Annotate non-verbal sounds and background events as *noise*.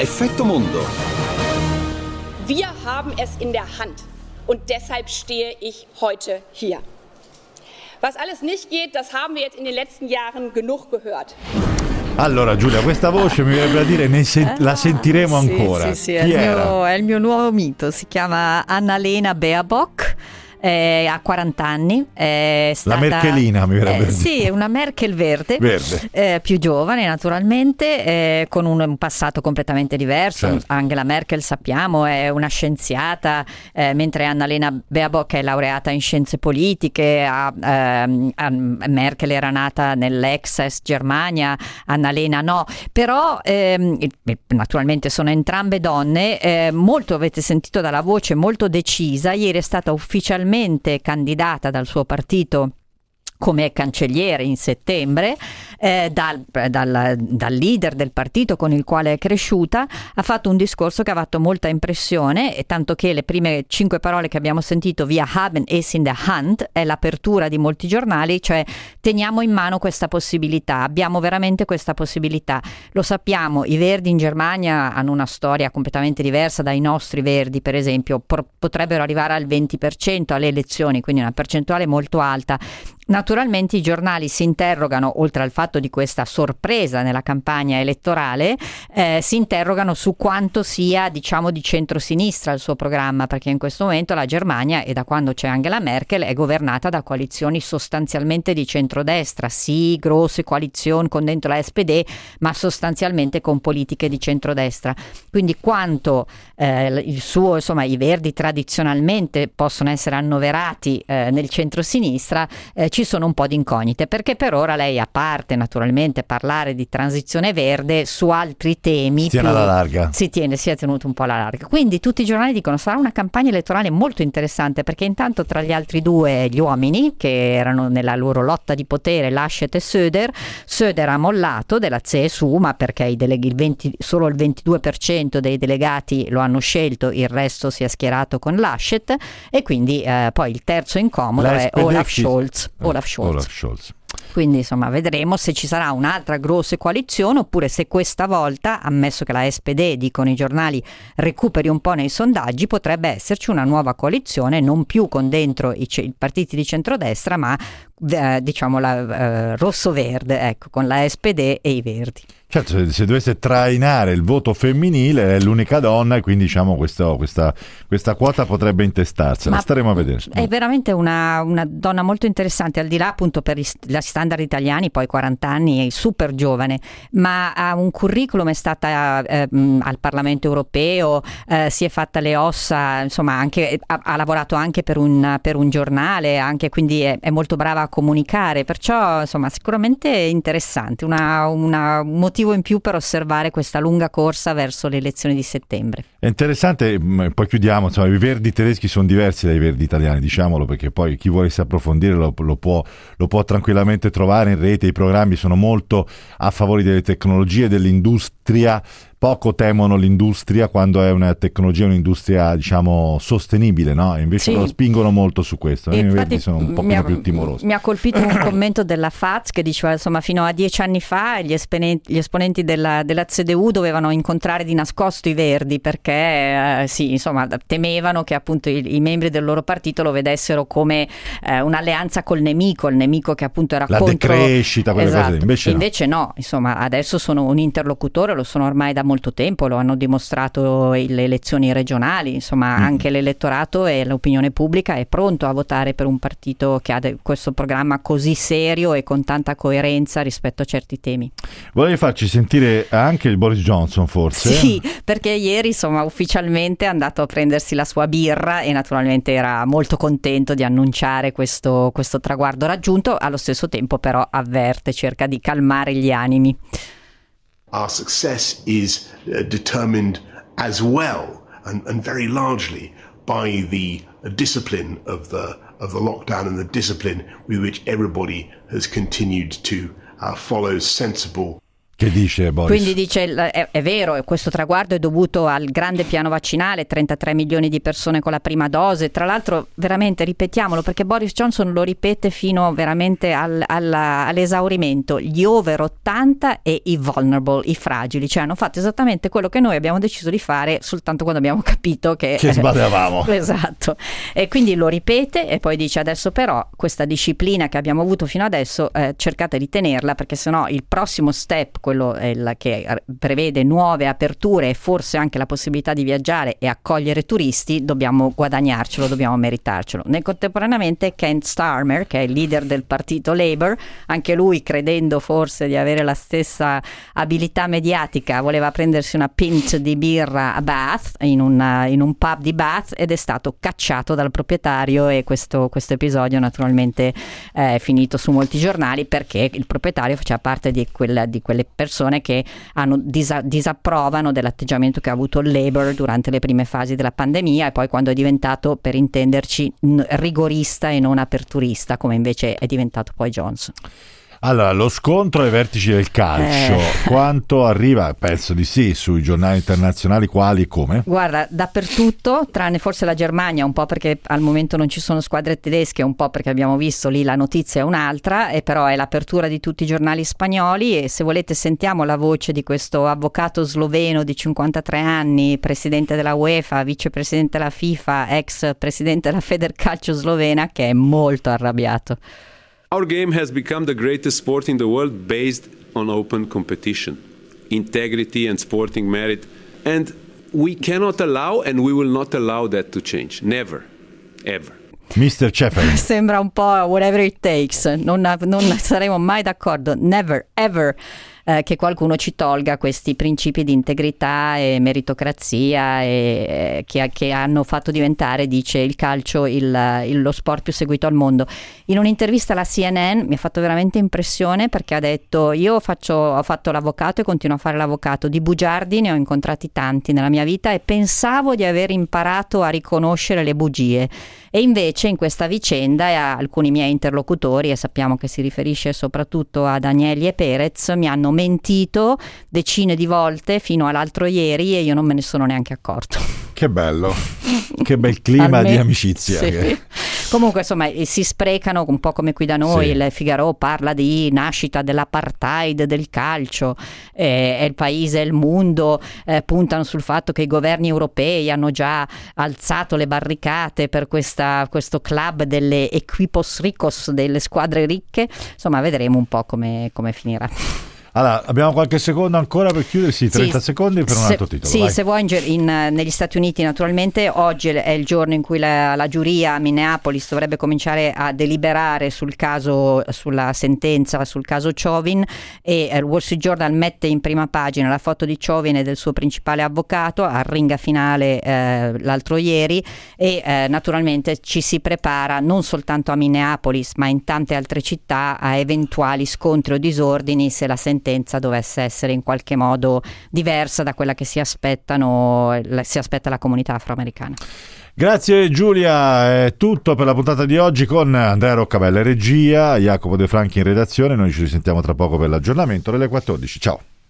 Effetto Mondo. Wir haben es in der Hand und deshalb stehe ich heute hier. Was alles nicht geht, das haben wir jetzt in den letzten Jahren genug gehört. Allora Giulia, questa voce mi verrebbe a dire ne sen- la sentiremo Sì, ancora. Sì, sì, è Chi il, mio, è il mio nuovo mito, si chiama Annalena Baerbock. Eh, ha 40 anni, è stata, Merkelina, mi verrebbe eh, a Sì, una Merkel verde, Verde. eh, più giovane naturalmente, eh, con un, un passato completamente diverso. Certo. Angela Merkel sappiamo è una scienziata, eh, mentre Annalena Baerbock è laureata in scienze politiche, ha, ehm, ha- Merkel era nata nell'ex Est Germania, Annalena no, però ehm, naturalmente sono entrambe donne, eh, molto avete sentito dalla voce molto decisa, ieri è stata ufficialmente candidata dal suo partito come cancelliere in settembre eh, dal, dal- dal leader del partito con il quale è cresciuta ha fatto un discorso che ha fatto molta impressione e tanto che le prime cinque parole che abbiamo sentito via haben es in der Hand è l'apertura di molti giornali cioè teniamo in mano questa possibilità abbiamo veramente questa possibilità. Lo sappiamo i verdi in Germania hanno una storia completamente diversa dai nostri verdi per esempio potrebbero arrivare al 20% alle elezioni quindi una percentuale molto alta Naturalmente i giornali si interrogano, oltre al fatto di questa sorpresa nella campagna elettorale, eh, si interrogano su quanto sia, diciamo, di centrosinistra il suo programma, perché in questo momento la Germania, e da quando c'è Angela Merkel, è governata da coalizioni sostanzialmente di centrodestra, sì, grosse coalizioni con dentro la SPD, ma sostanzialmente con politiche di centrodestra. Quindi quanto eh, il suo, insomma, i verdi tradizionalmente possono essere annoverati eh, nel centrosinistra, eh, ci sono un po' di incognite, perché per ora lei, a parte naturalmente parlare di transizione verde, su altri temi Si tiene alla larga. si tiene, si è tenuto un po' alla larga. Quindi tutti i giornali dicono sarà una campagna elettorale molto interessante perché intanto tra gli altri due gli uomini che erano nella loro lotta di potere, Laschet e Söder, Söder ha mollato della CSU ma perché i deleghi- il 20 solo il 22% dei delegati lo hanno scelto, il resto si è schierato con Laschet e quindi eh, poi il terzo incomodo è Olaf Scholz. Eh, Olaf Scholz. Olaf Scholz. Quindi insomma vedremo se ci sarà un'altra grossa coalizione oppure se questa volta, ammesso che la SPD, dicono i giornali, recuperi un po' nei sondaggi, potrebbe esserci una nuova coalizione, non più con dentro i, ce- i partiti di centrodestra, ma eh, diciamo la eh, rosso-verde, ecco, con la SPD e i verdi. Certo, se, se dovesse trainare il voto femminile è l'unica donna e quindi diciamo questo- questa, questa quota potrebbe intestarsela. Ma Staremo a vedere. È veramente una, una donna molto interessante, al di là appunto per gli standard italiani, poi 40 anni, è super giovane, ma ha un curriculum, è stata eh, mh, al Parlamento europeo, eh, si è fatta le ossa, insomma anche, ha, ha lavorato anche per un, per un giornale, anche, quindi è, è molto brava a comunicare, perciò insomma sicuramente interessante, una- una- un motivo in più per osservare questa lunga corsa verso le elezioni di settembre. È interessante, mh, poi chiudiamo, insomma, i verdi tedeschi sono diversi dai verdi italiani, diciamolo, perché poi chi volesse approfondire lo, lo può, lo può tranquillamente trovare in rete, i programmi sono molto a favore delle tecnologie, dell'industria, poco temono l'industria quando è una tecnologia, un'industria diciamo sostenibile, no? Invece Sì. lo spingono molto su questo, E i infatti sono un po' mi ha, più timorosi. mi ha colpito un commento della FAZ che diceva insomma fino a dieci anni fa gli esponenti, gli esponenti della, della CDU dovevano incontrare di nascosto i verdi perché eh, sì insomma temevano che appunto i, i membri del loro partito lo vedessero come eh, un'alleanza col nemico, il nemico che appunto era La contro decrescita, quelle cose lì. Esatto. Invece no. Invece no, insomma adesso sono un interlocutore, lo sono ormai da molto tempo, lo hanno dimostrato le elezioni regionali, insomma Mm. anche l'elettorato e l'opinione pubblica è pronto a votare per un partito che ha de- questo programma così serio e con tanta coerenza rispetto a certi temi. Volevi farci sentire anche il Boris Johnson forse? Sì, perché ieri insomma ufficialmente è andato a prendersi la sua birra e naturalmente era molto contento di annunciare questo, questo traguardo raggiunto, allo stesso tempo però avverte, cerca di calmare gli animi. Our success is uh, determined as well and, and very largely by the discipline of the of the lockdown and the discipline with which everybody has continued to uh, follow sensible Che dice Boris? Quindi dice, è, è vero, questo traguardo è dovuto al grande piano vaccinale, 33 milioni di persone con la prima dose, tra l'altro veramente ripetiamolo perché Boris Johnson lo ripete fino veramente al, alla, all'esaurimento, gli over 80 e i vulnerable, i fragili, cioè hanno fatto esattamente quello che noi abbiamo deciso di fare soltanto quando abbiamo capito che... Che sbagliavamo. *laughs* esatto, e quindi lo ripete e poi dice adesso però questa disciplina che abbiamo avuto fino adesso eh, cercate di tenerla perché sennò il prossimo step, quello il, che prevede nuove aperture e forse anche la possibilità di viaggiare e accogliere turisti, dobbiamo guadagnarcelo, dobbiamo meritarcelo. Nel contemporaneamente Kent Starmer, che è il leader del partito Labour, anche lui credendo forse di avere la stessa abilità mediatica, voleva prendersi una pint di birra a Bath, in, una, in un pub di Bath ed è stato cacciato dal proprietario e questo, questo episodio naturalmente è finito su molti giornali perché il proprietario faceva parte di, quella, di quelle persone che hanno disa- disapprovano dell'atteggiamento che ha avuto il Labour durante le prime fasi della pandemia e poi quando è diventato, per intenderci, rigorista e non aperturista, come invece è diventato poi Johnson. Allora, lo scontro ai vertici del calcio, eh. *laughs* quanto arriva? Penso di sì, sui giornali internazionali quali e come? Guarda, dappertutto, tranne forse la Germania, un po' perché al momento non ci sono squadre tedesche, un po' perché abbiamo visto lì la notizia è un'altra, e però è l'apertura di tutti i giornali spagnoli e se volete sentiamo la voce di questo avvocato sloveno di 53 anni, presidente della UEFA, vicepresidente della FIFA, ex presidente della Federcalcio slovena, che è molto arrabbiato. Our game has become the greatest sport in the world based on open competition, integrity, and sporting merit. And we cannot allow and we will not allow that to change. Never, ever. Mr. Sheffield. *laughs* Sembra un po' whatever it takes, non, non saremo mai d'accordo. Never, ever eh, che qualcuno ci tolga questi principi di integrità e meritocrazia e, eh, che, che, hanno fatto diventare, dice, il calcio il, il, lo sport più seguito al mondo. In un'intervista alla CNN mi ha fatto veramente impressione perché ha detto io faccio, ho fatto l'avvocato e continuo a fare l'avvocato, di bugiardi ne ho incontrati tanti nella mia vita e pensavo di aver imparato a riconoscere le bugie e invece in questa vicenda e a alcuni miei interlocutori, e sappiamo che si riferisce soprattutto a Danieli e Perez, mi hanno mentito decine di volte fino all'altro ieri e io non me ne sono neanche accorto. Che bello, *laughs* che bel clima di amicizia. Sì. Che... Comunque, insomma, si sprecano un po' come qui da noi. Sì. Il Figaro parla di nascita dell'apartheid del calcio, eh, è il paese, il mondo, eh, puntano sul fatto che i governi europei hanno già alzato le barricate per questa, questo club delle equipos ricos, delle squadre ricche. Insomma, vedremo un po' come, come finirà. Allora, abbiamo qualche secondo ancora per chiudere? Sì, 30 sì, secondi per un se, altro titolo. Sì, vai. se vuoi, in, negli Stati Uniti naturalmente oggi è il giorno in cui la, la, giuria a Minneapolis dovrebbe cominciare a deliberare sul caso, sulla sentenza sul caso Chauvin e il Wall Street Journal mette in prima pagina la foto di Chauvin e del suo principale avvocato al ringa finale eh, l'altro ieri e eh, naturalmente ci si prepara non soltanto a Minneapolis ma in tante altre città a eventuali scontri o disordini se la sentenza sentenza dovesse essere in qualche modo diversa da quella che si, aspettano, si aspetta la comunità afroamericana. Grazie Giulia, è tutto per la puntata di oggi con Andrea Roccabella regia, Jacopo De Franchi in redazione, noi ci risentiamo tra poco per l'aggiornamento alle 14, ciao.